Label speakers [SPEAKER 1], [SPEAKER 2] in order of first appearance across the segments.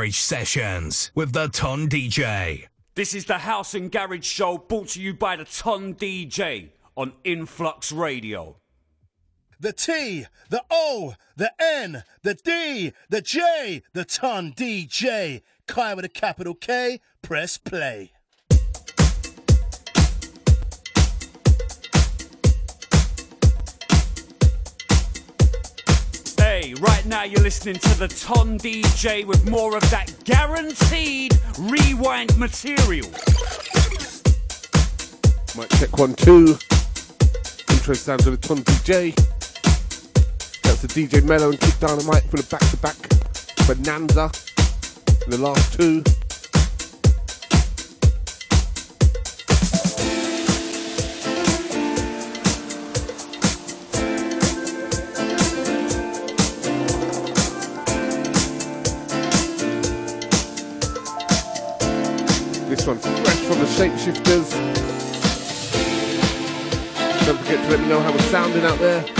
[SPEAKER 1] Garage Sessions with the Ton DJ.
[SPEAKER 2] This is the House and Garage Show brought to you by the Ton DJ on Influx Radio.
[SPEAKER 3] The T, the O, the N, the D, the J, the Ton DJ. Kai with a capital K, press play.
[SPEAKER 2] Now you're listening to the Ton DJ with more of that guaranteed rewind material.
[SPEAKER 4] Might check one, two. Intro sounds of the Ton DJ. That's the DJ Mellow and Kick Dynamite for the back to back Bonanza. The last two. One's fresh from the Shapeshifters. Don't forget to let me know how we're sounding out there.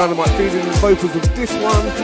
[SPEAKER 4] Dynamite feeling the vocals of this one.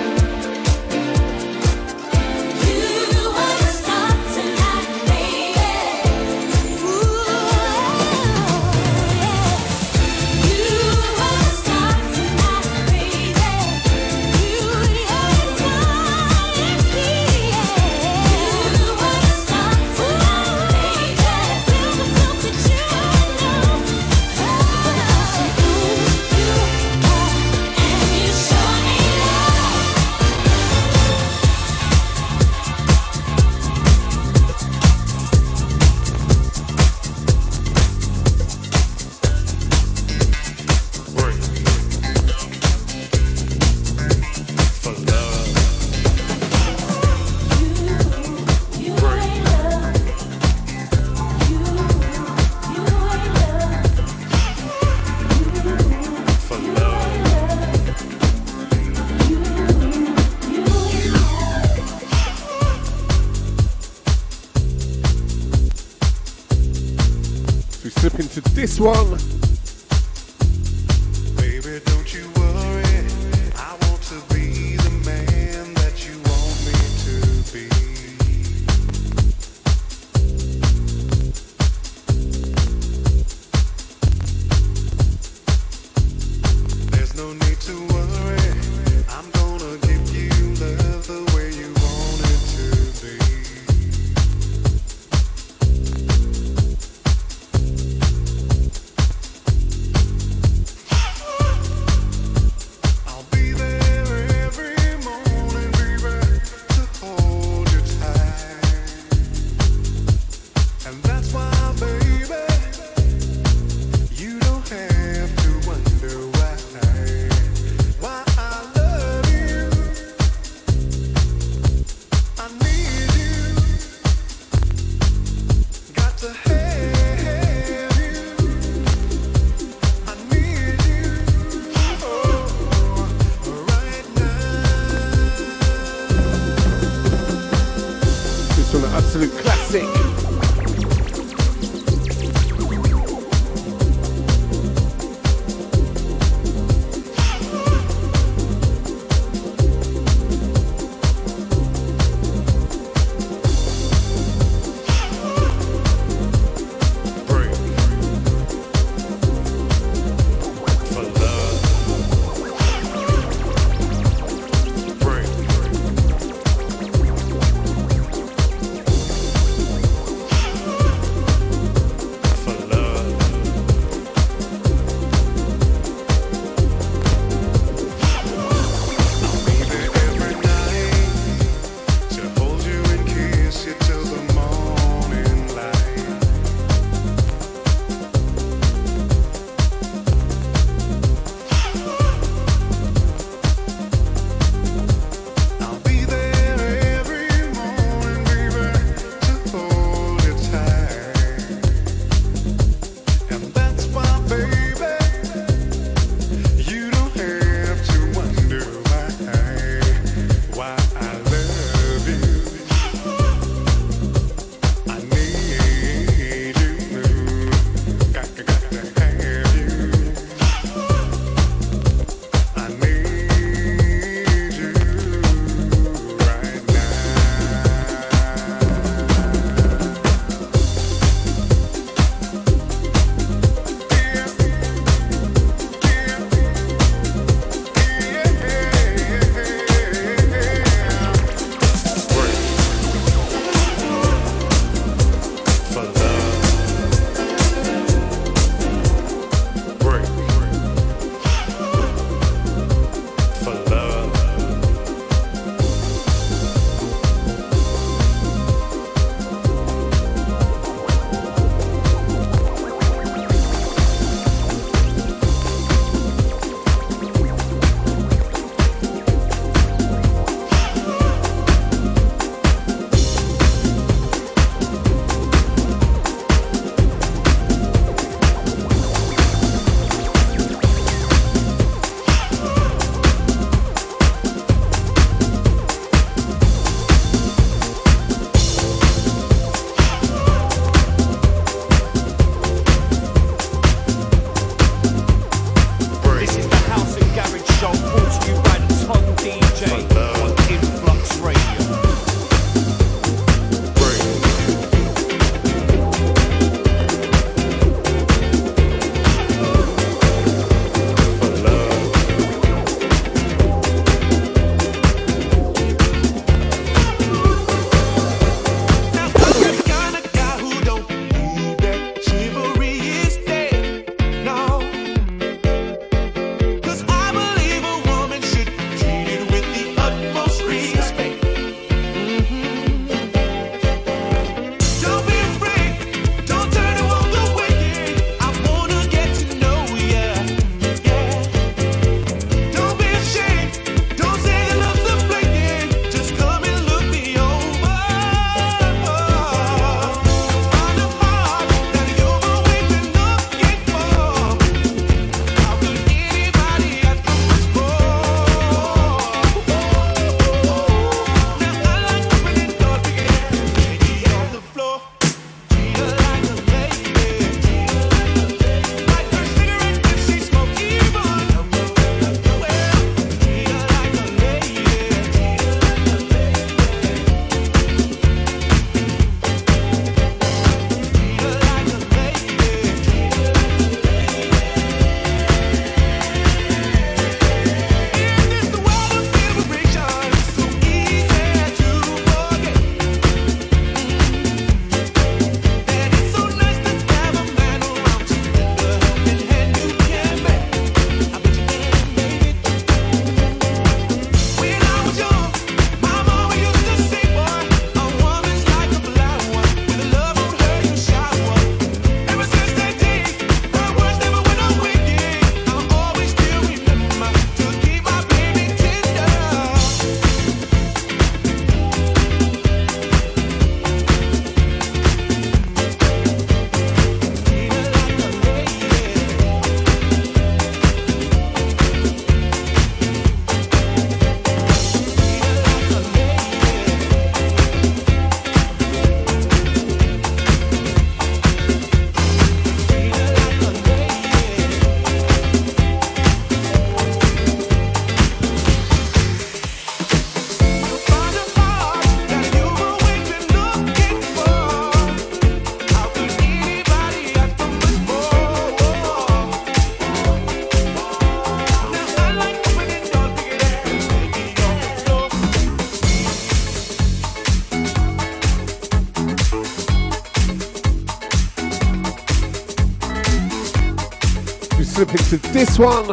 [SPEAKER 4] Slip into this one.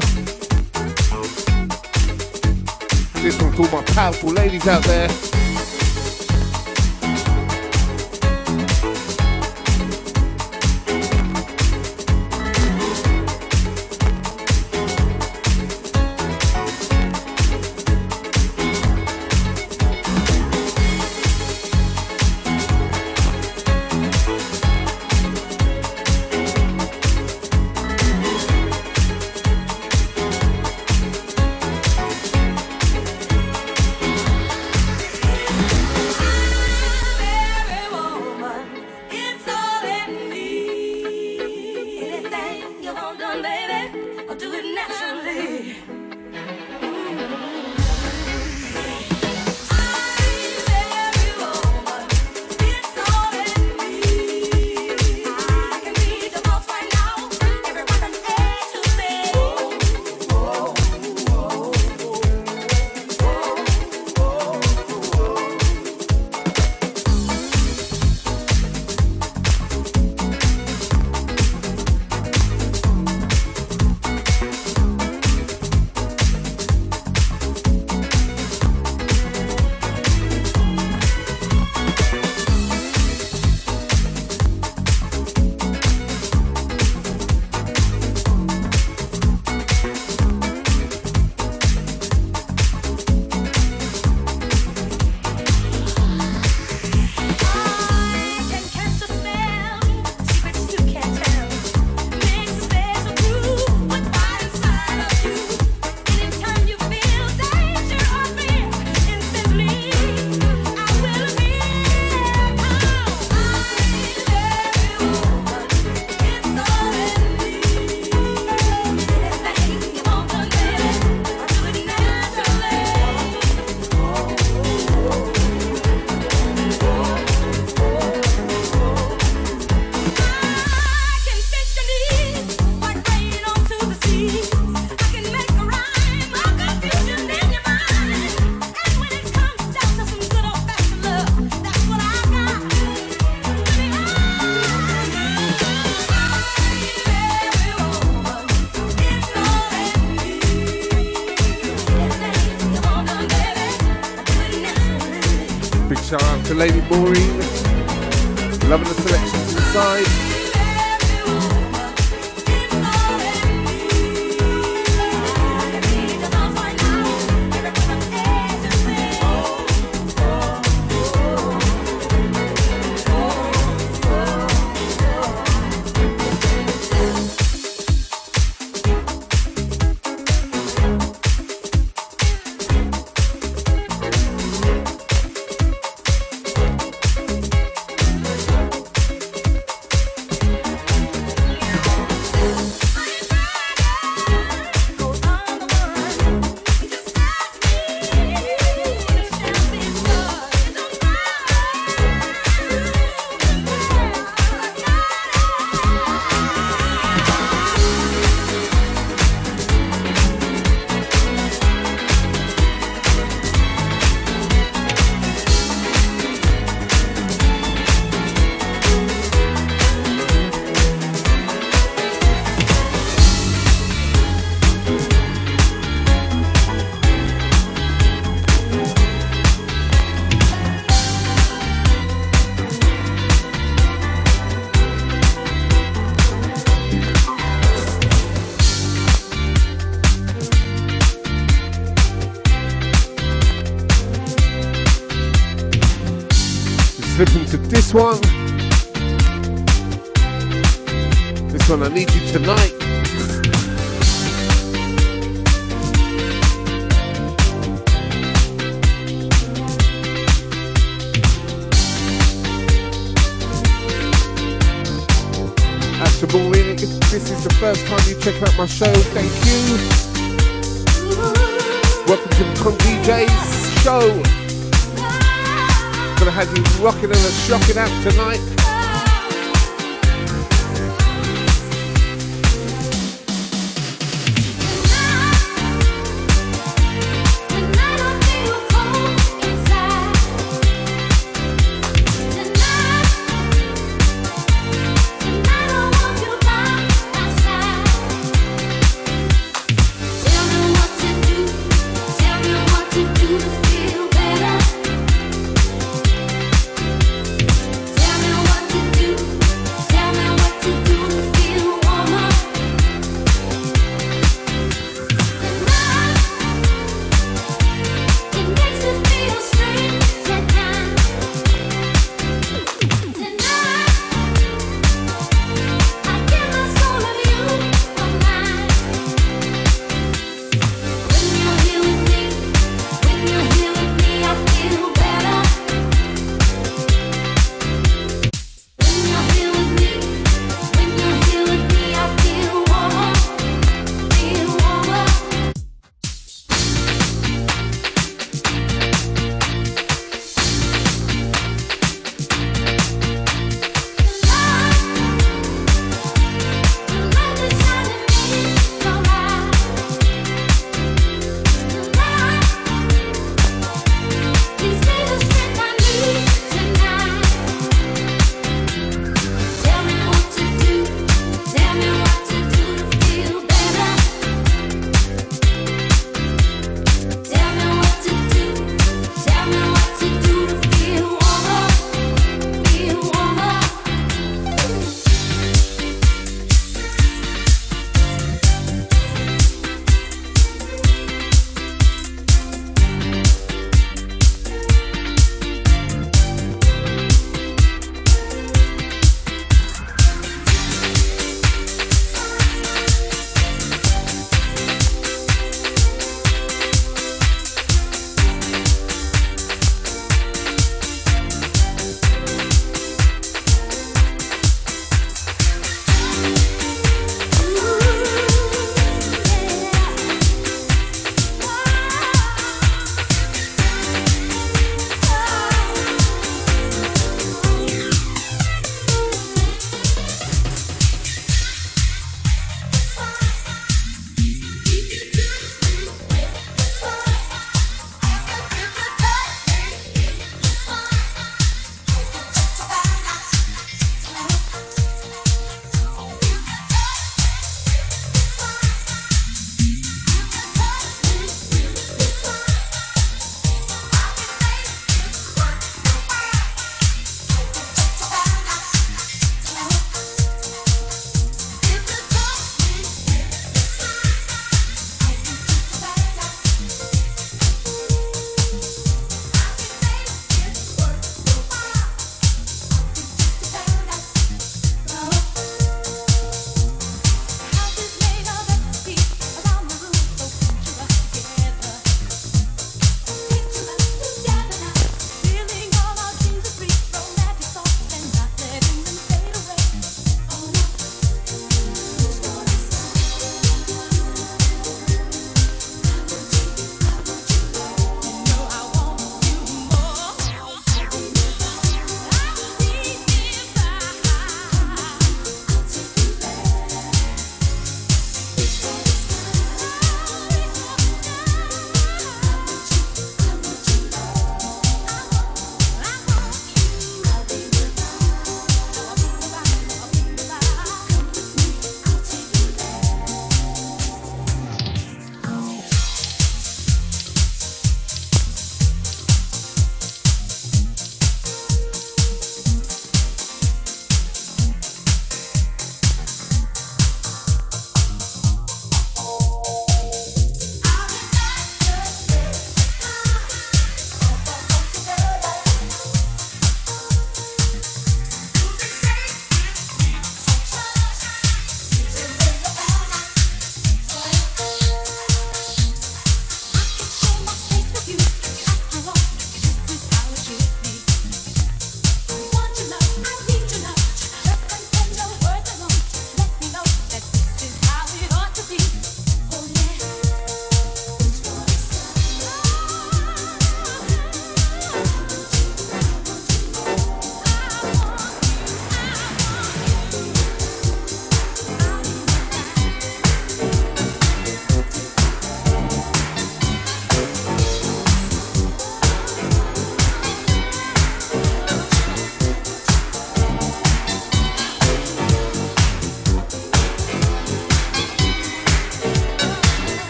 [SPEAKER 5] This one for all my powerful ladies out there. My show, thank you. Welcome to the Ton DJs show. Gonna have you rocking and shocking out tonight.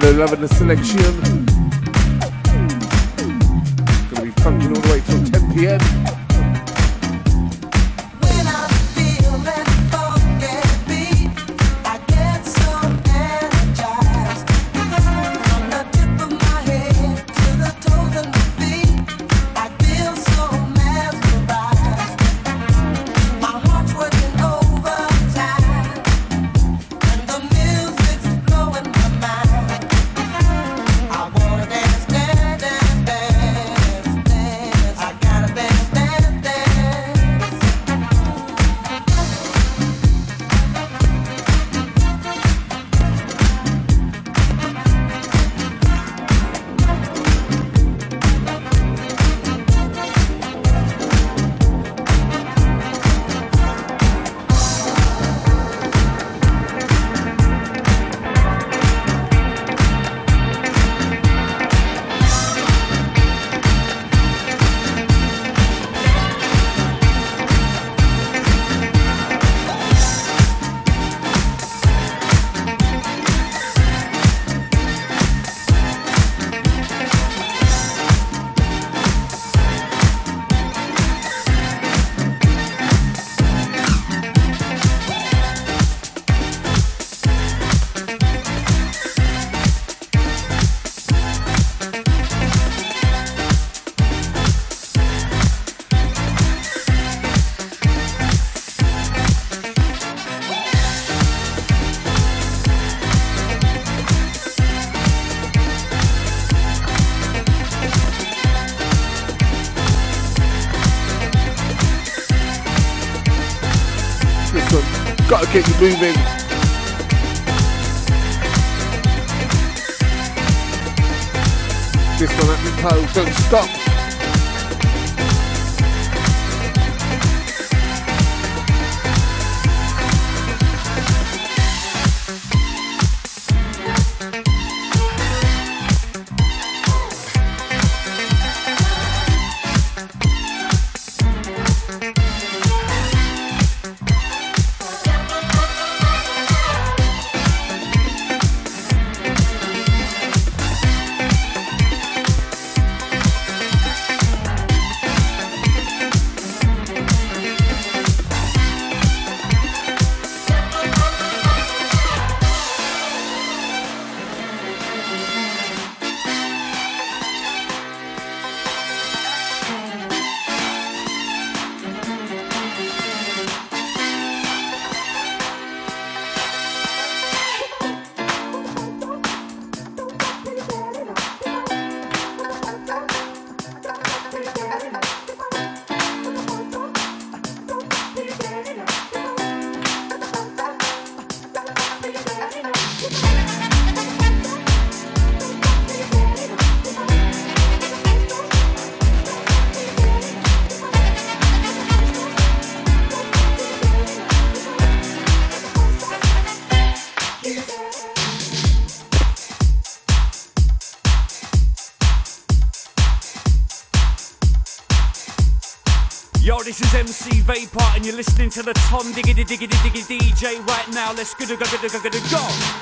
[SPEAKER 6] man, loving the selection.
[SPEAKER 5] Get
[SPEAKER 6] you moving. This one at Impulse, don't stop.
[SPEAKER 2] And you're listening to the Ton Diggity Diggity Diggity DJ right now. Let's go, go, go, go, go, go.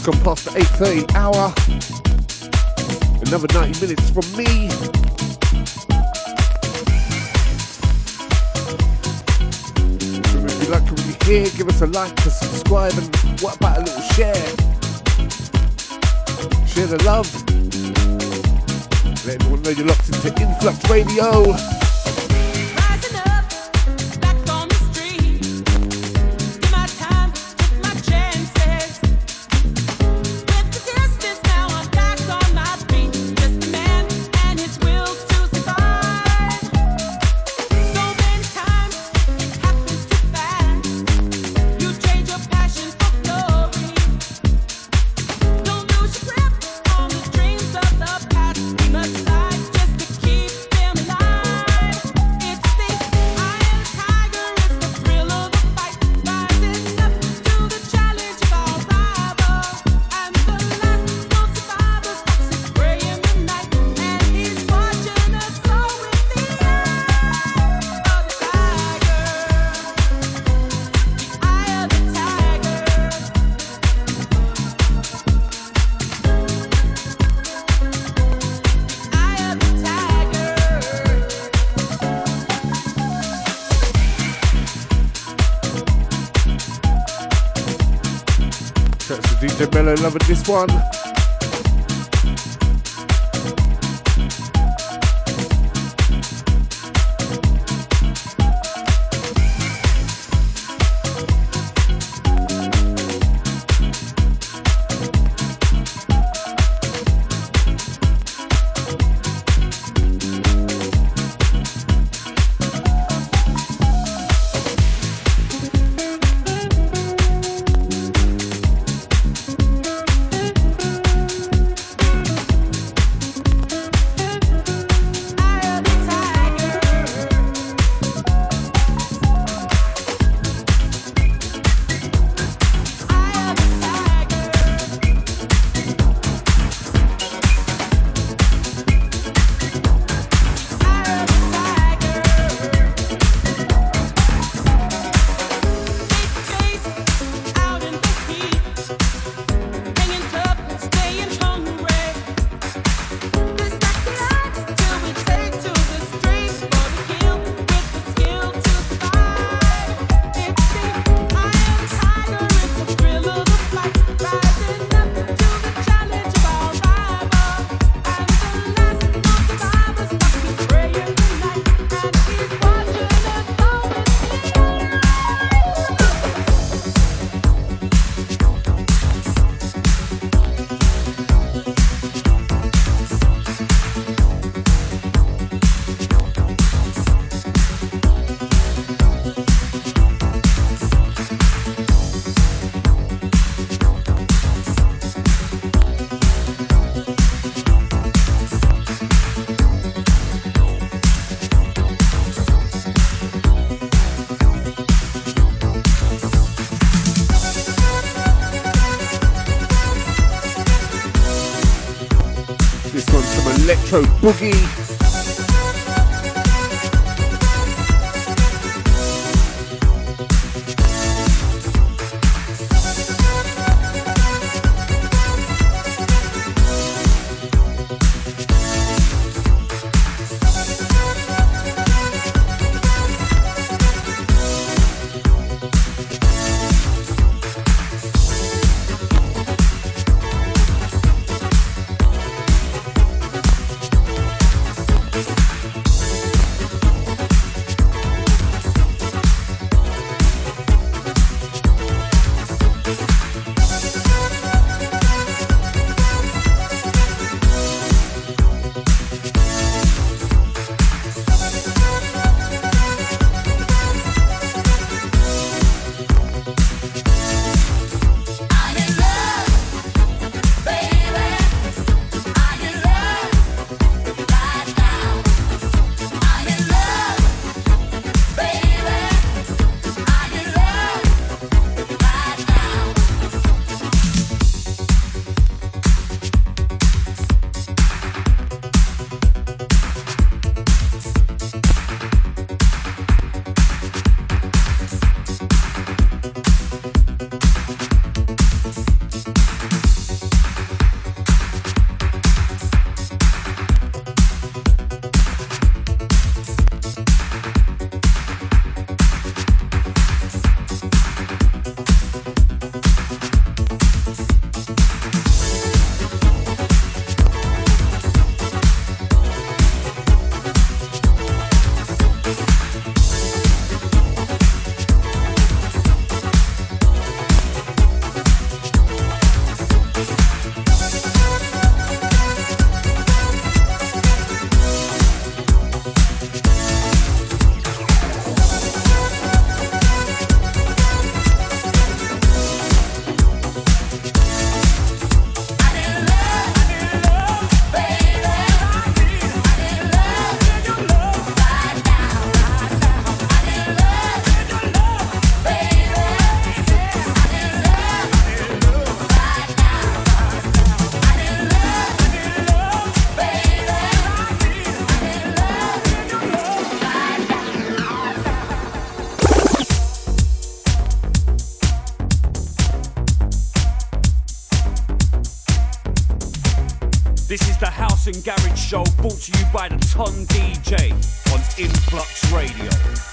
[SPEAKER 5] just gone past the 8.30 hour. Another 90 minutes from me. If you like what you hear, give us a like, to subscribe, and what about a little share? Share the love. Let everyone know you're locked into Influx Radio. Love love this one. Electro Boogie.
[SPEAKER 2] And Garage Show brought to you by the Ton DJ on Influx Radio.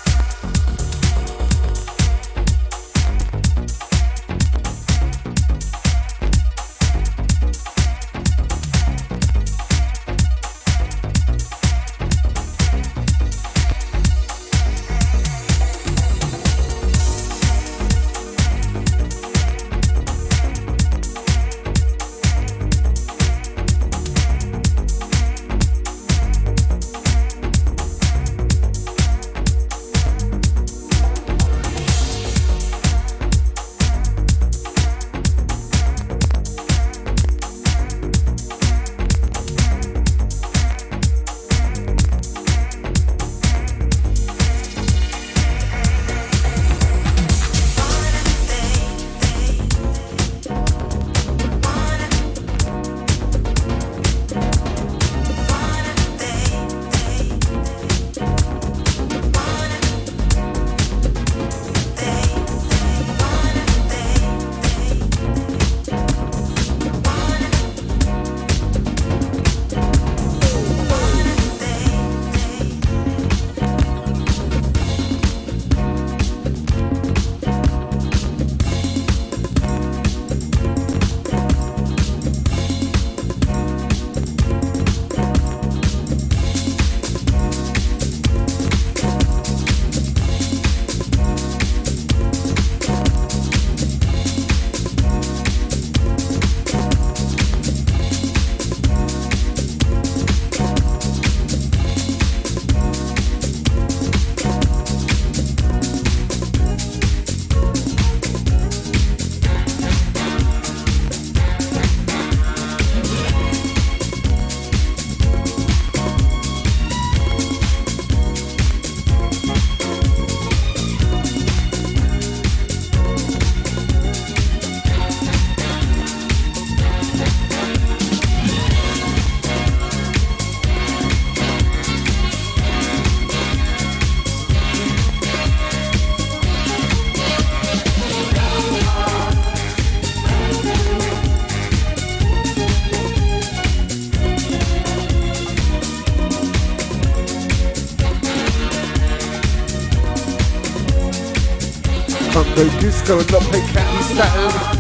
[SPEAKER 7] Go and not play Saturn.
[SPEAKER 8] Sex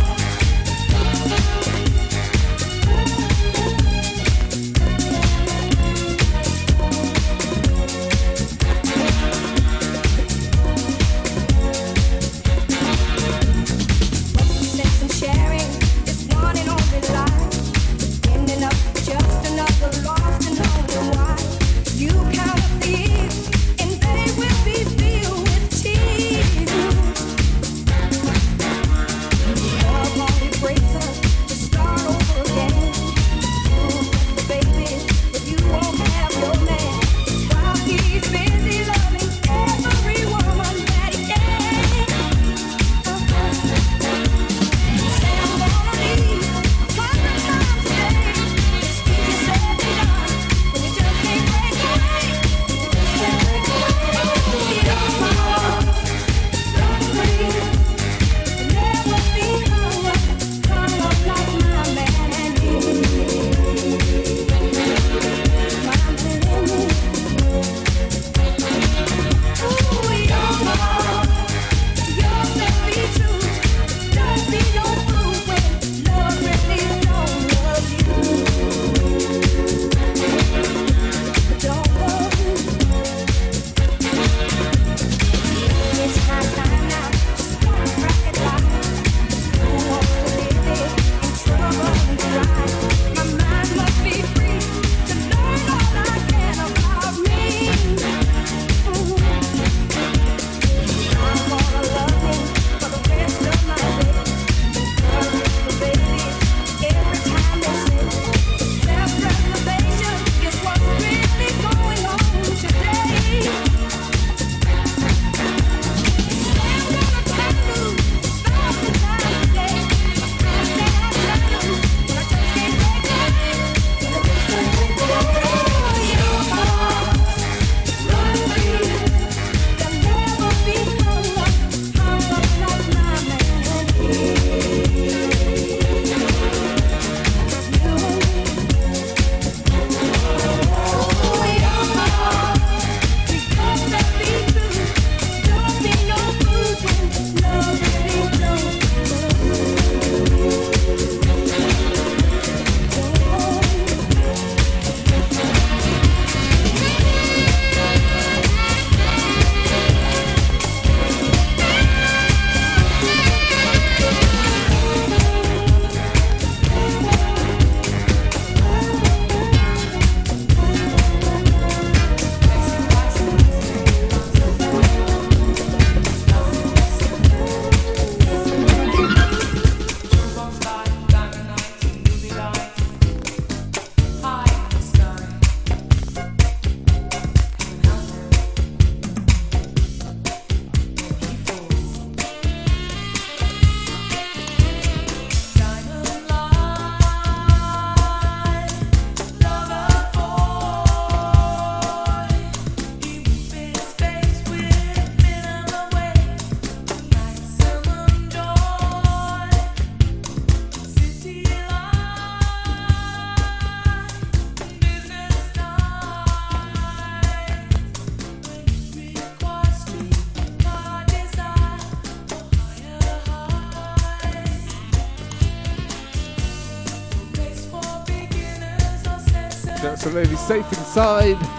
[SPEAKER 5] A lady safe inside.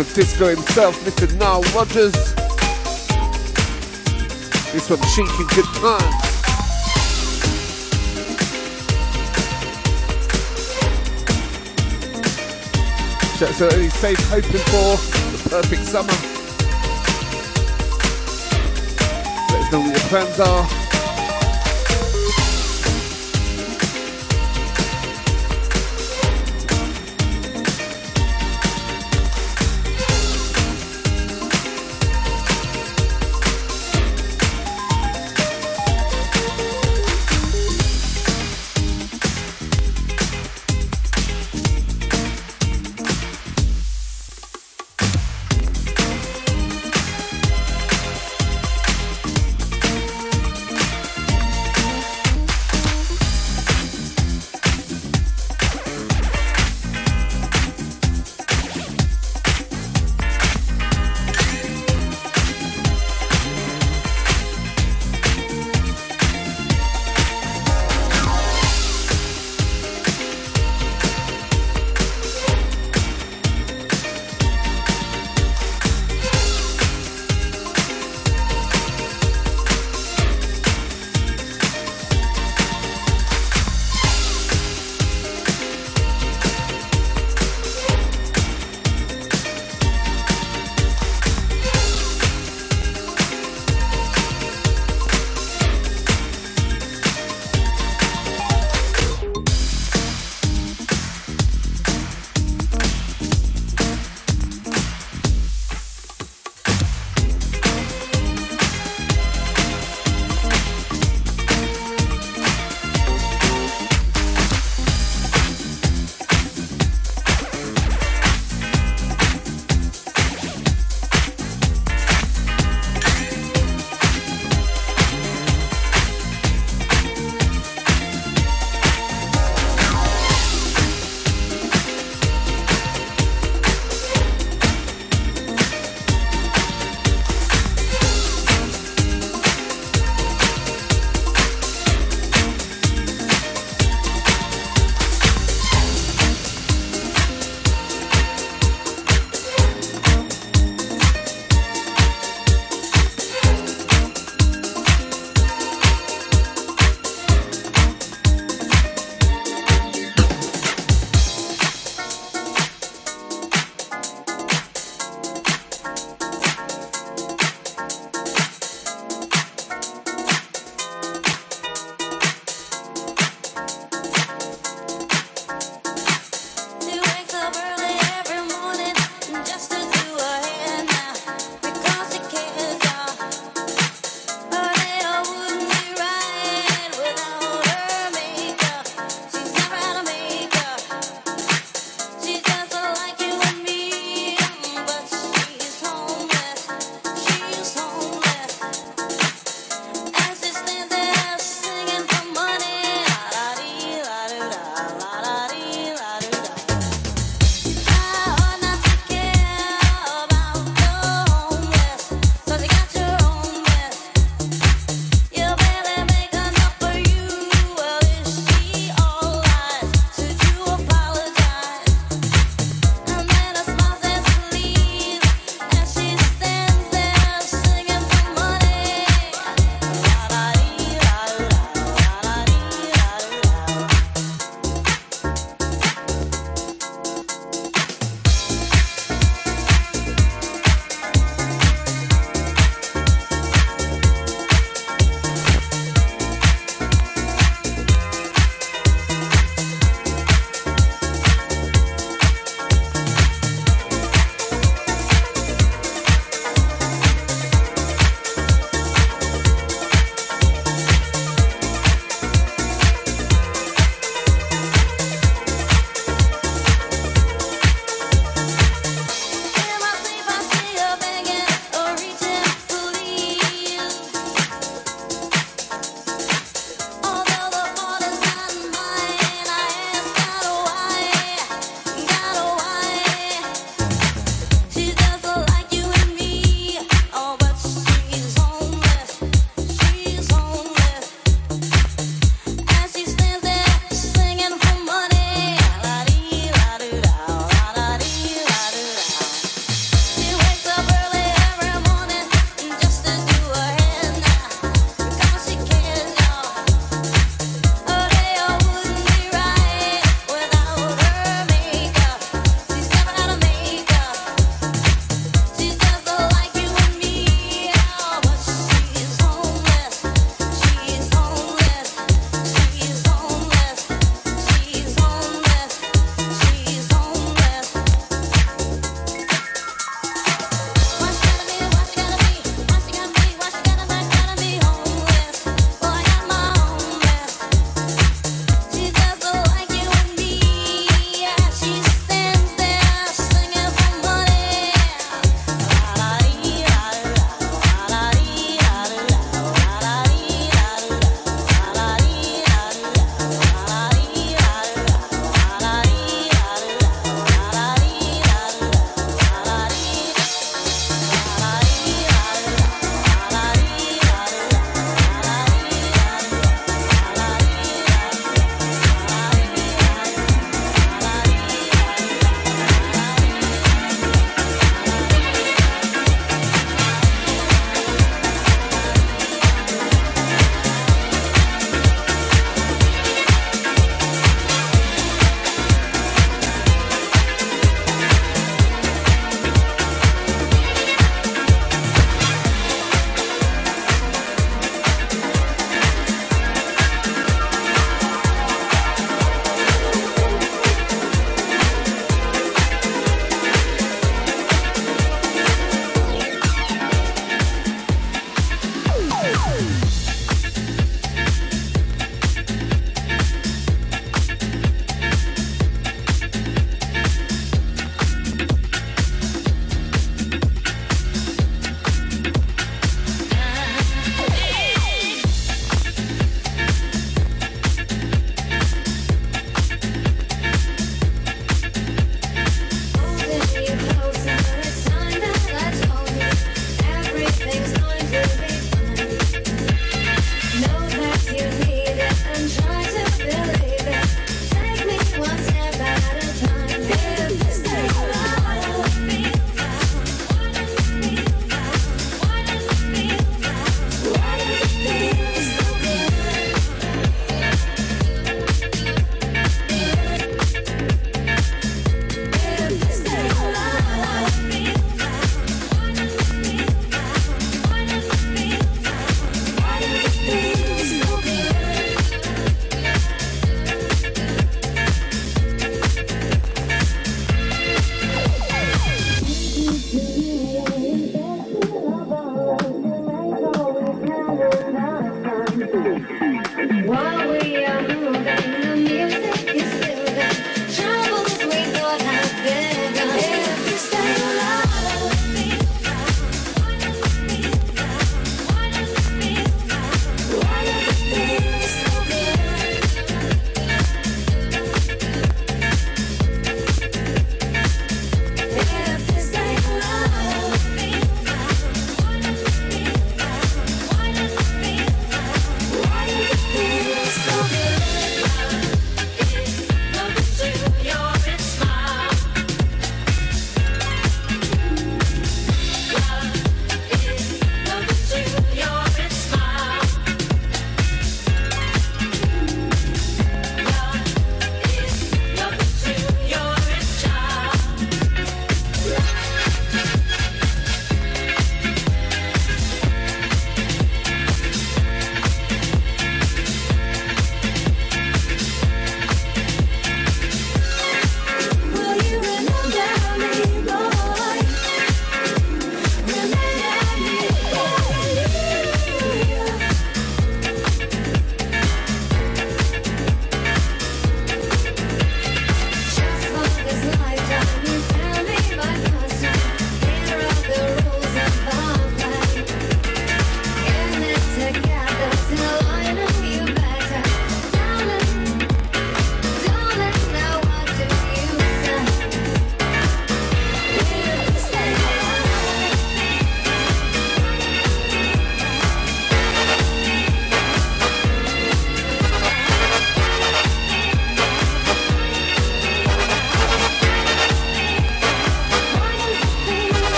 [SPEAKER 5] Of disco himself, Mr. Nile Rodgers. This one, in Good Times. To any safe hoping for the perfect summer. Let us know what your plans are.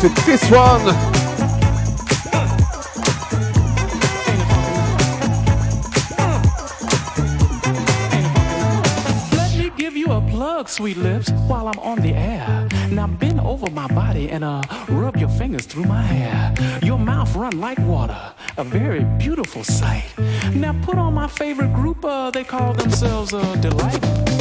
[SPEAKER 7] to this one.
[SPEAKER 9] Let me give you a plug, sweet lips, while I'm on the air. Now bend over my body and uh, rub your fingers through my hair. Your mouth run like water, a very beautiful sight. Now put on my favorite group, uh, they call themselves uh, Delight.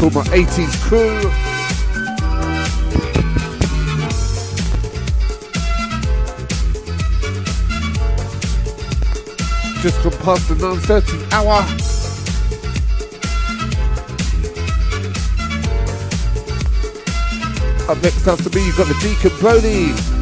[SPEAKER 4] One my 80s crew. Just gone past the 9.30 hour. Up next after me, you've got the Deacon Brody.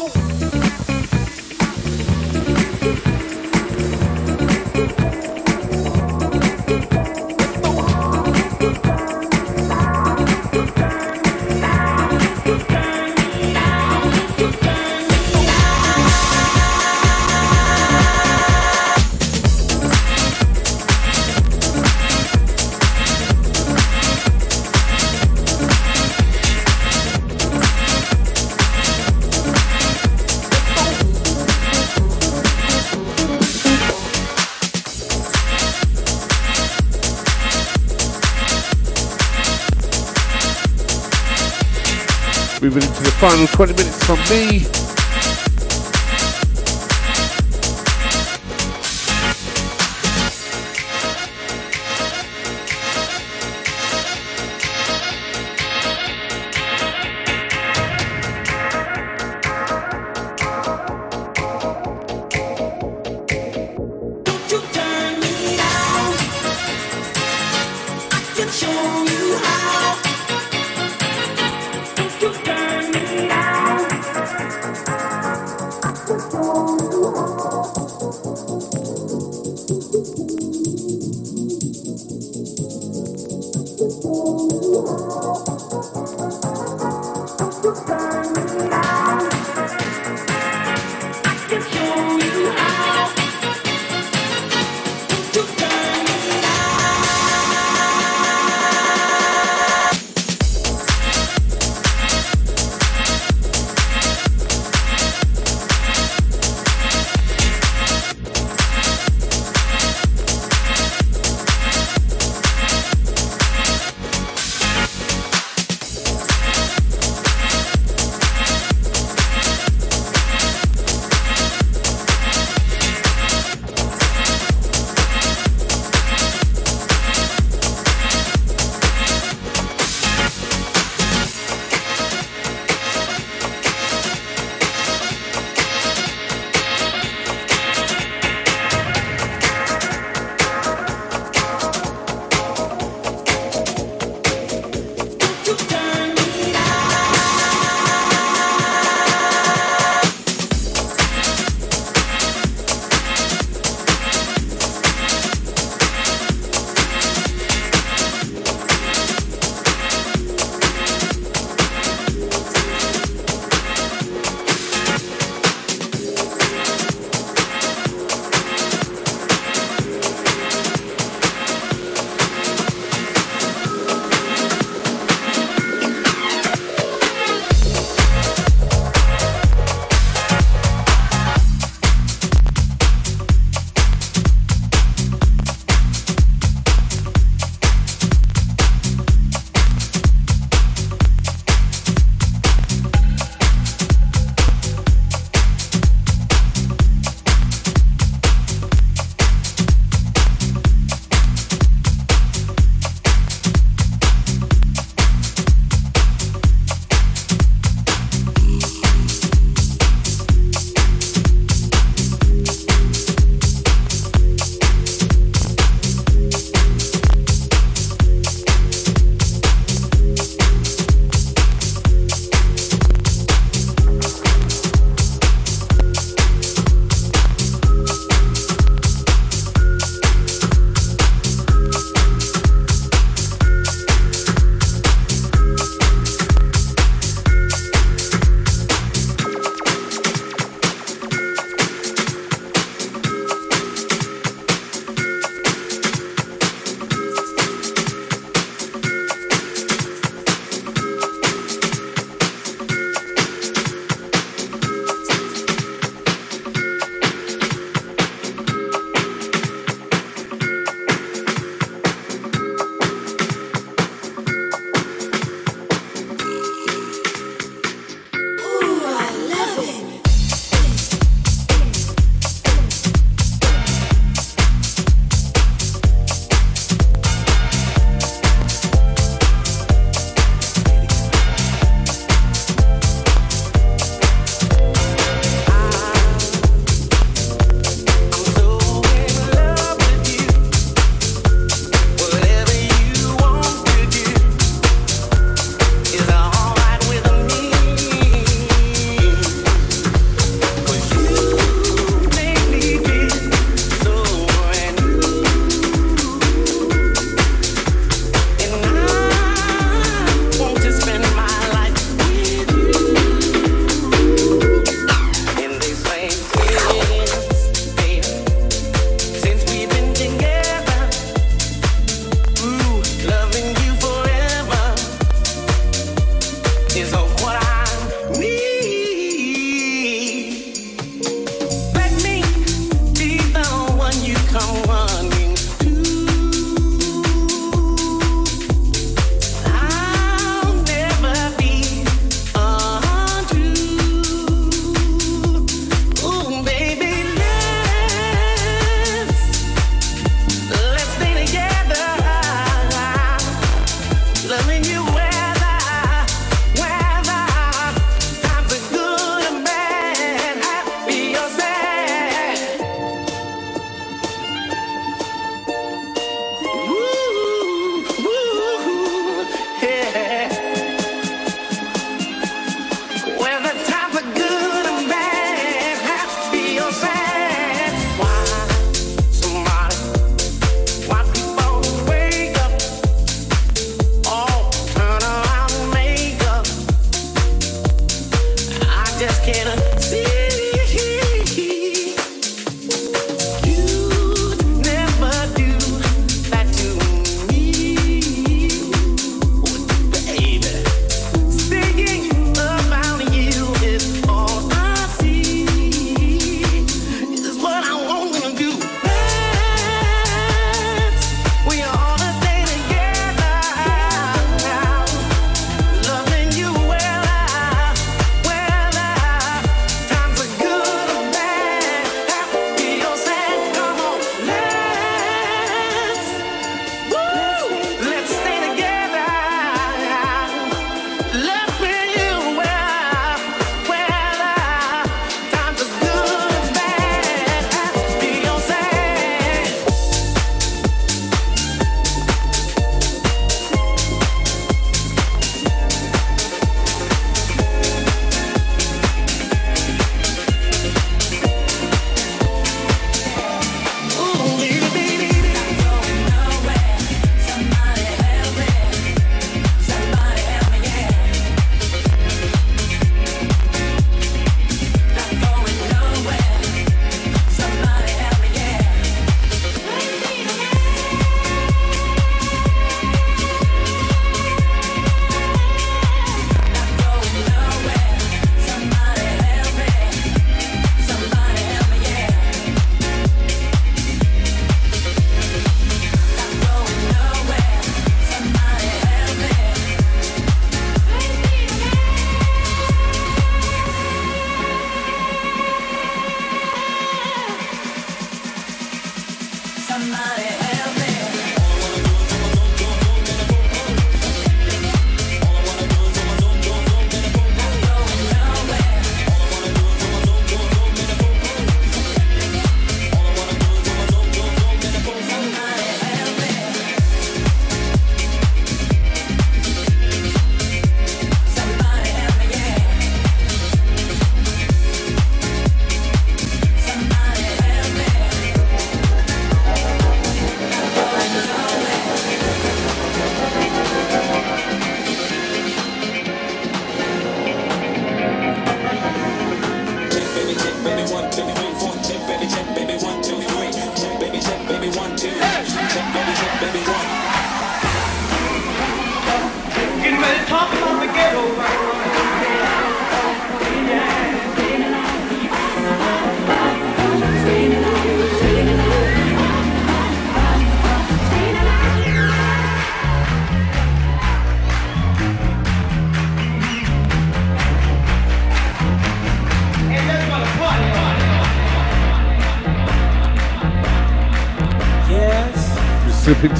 [SPEAKER 5] Yes,
[SPEAKER 4] final 20 minutes from me.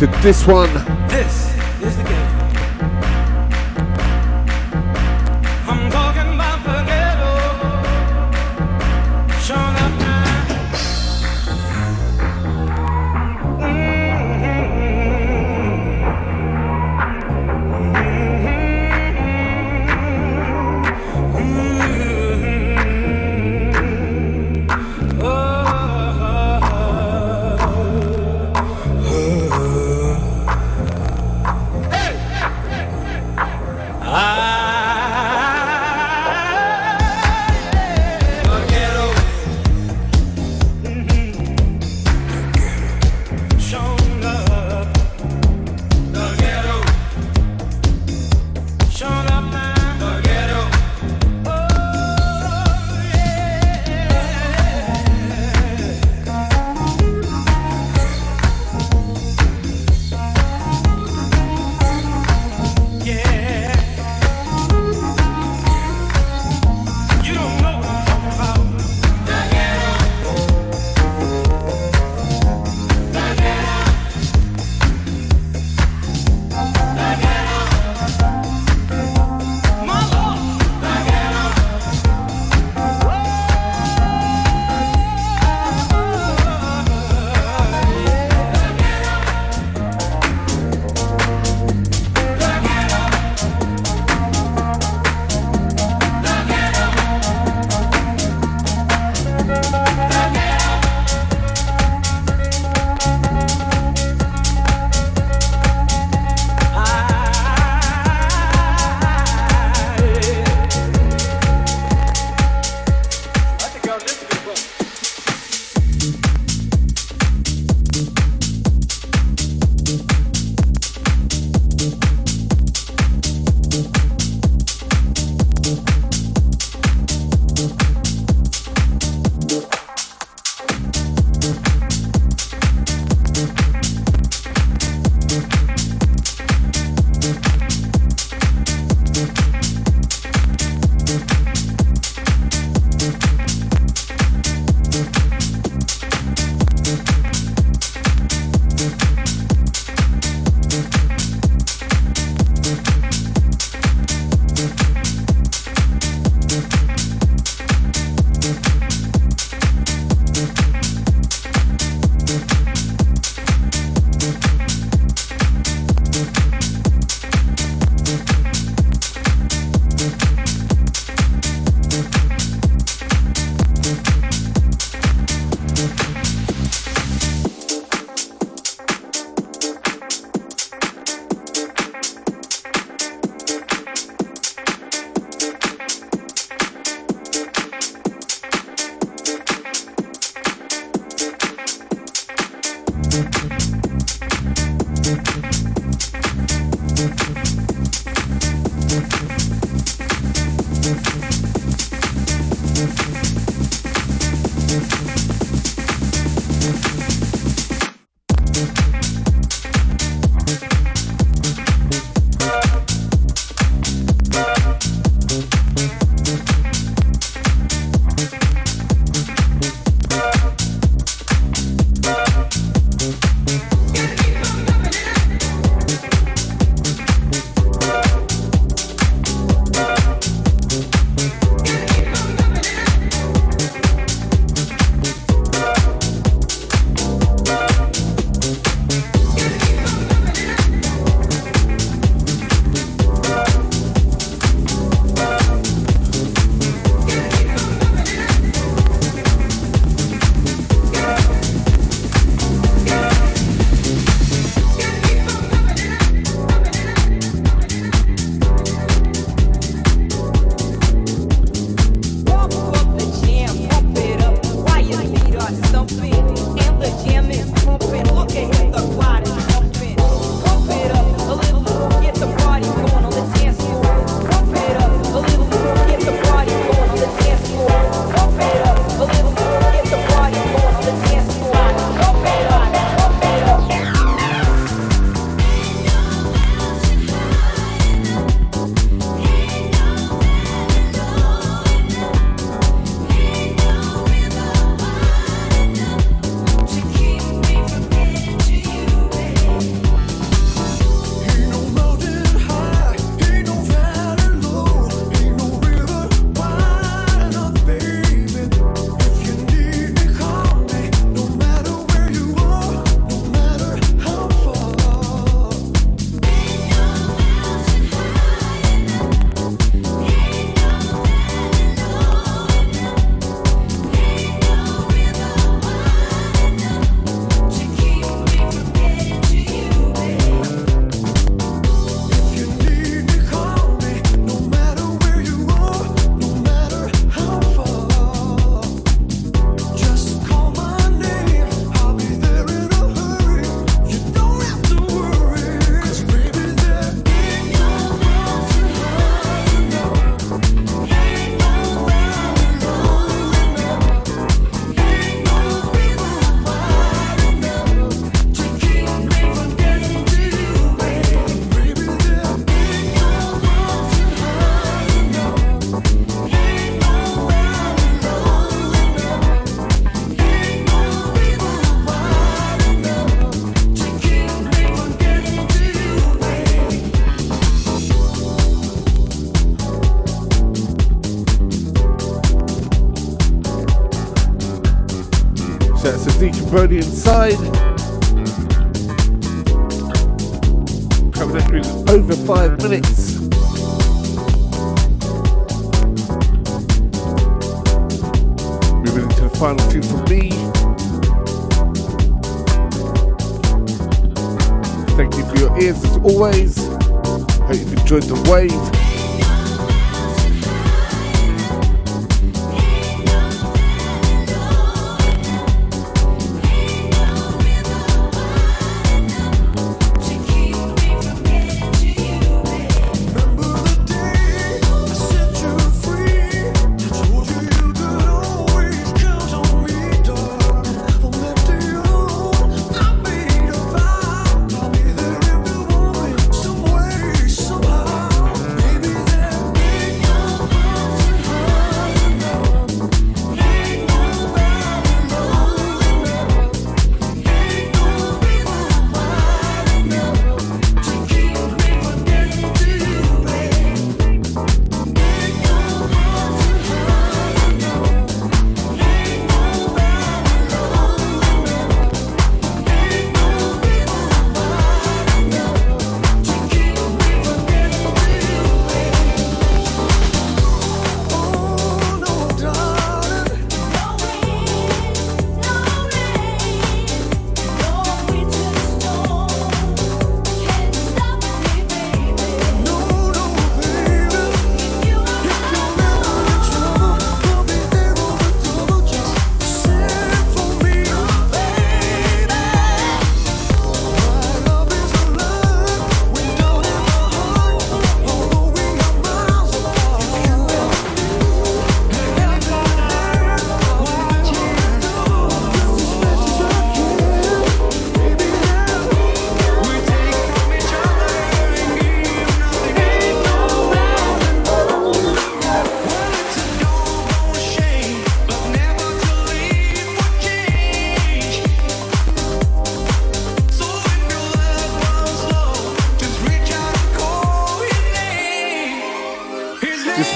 [SPEAKER 5] Into this one.
[SPEAKER 7] Brody and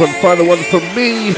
[SPEAKER 7] one final one
[SPEAKER 10] for
[SPEAKER 7] me.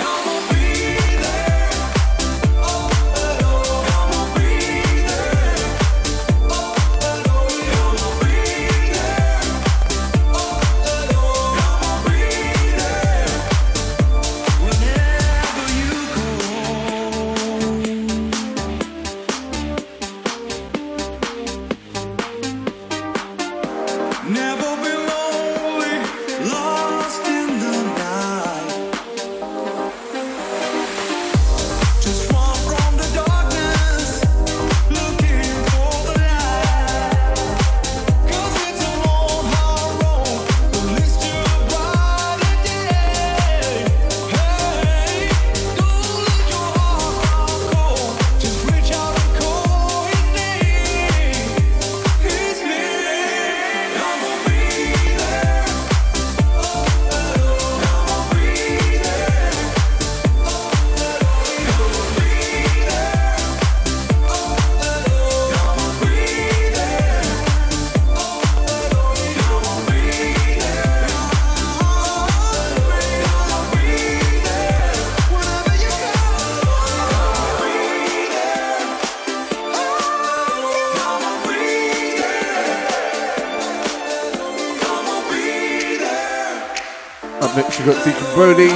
[SPEAKER 7] got Deacon Brody. It's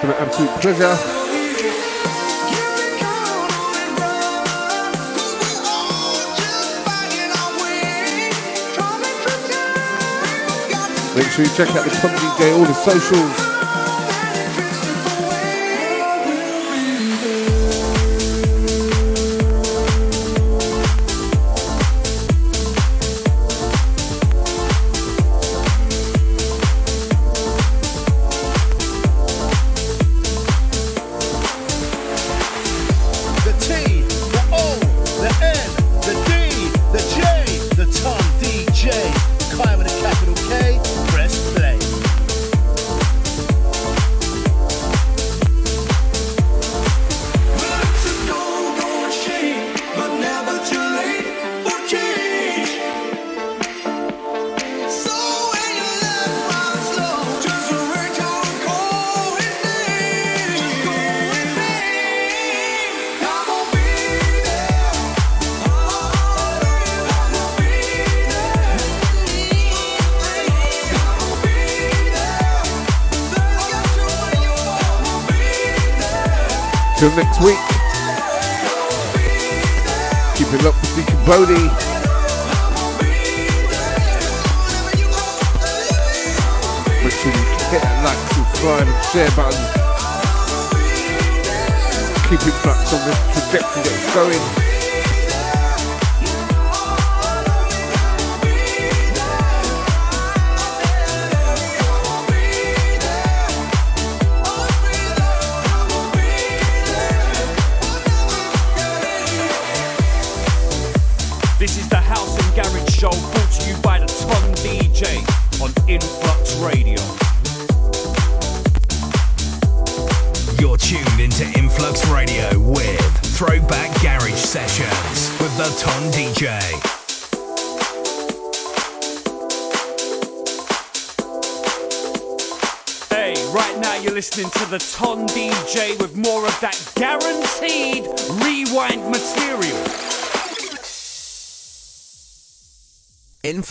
[SPEAKER 7] been an absolute pleasure. Make sure you check out the company day, all the socials.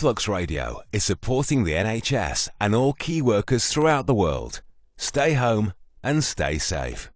[SPEAKER 1] Flux Radio is supporting the NHS and all key workers throughout the world. Stay home and stay safe.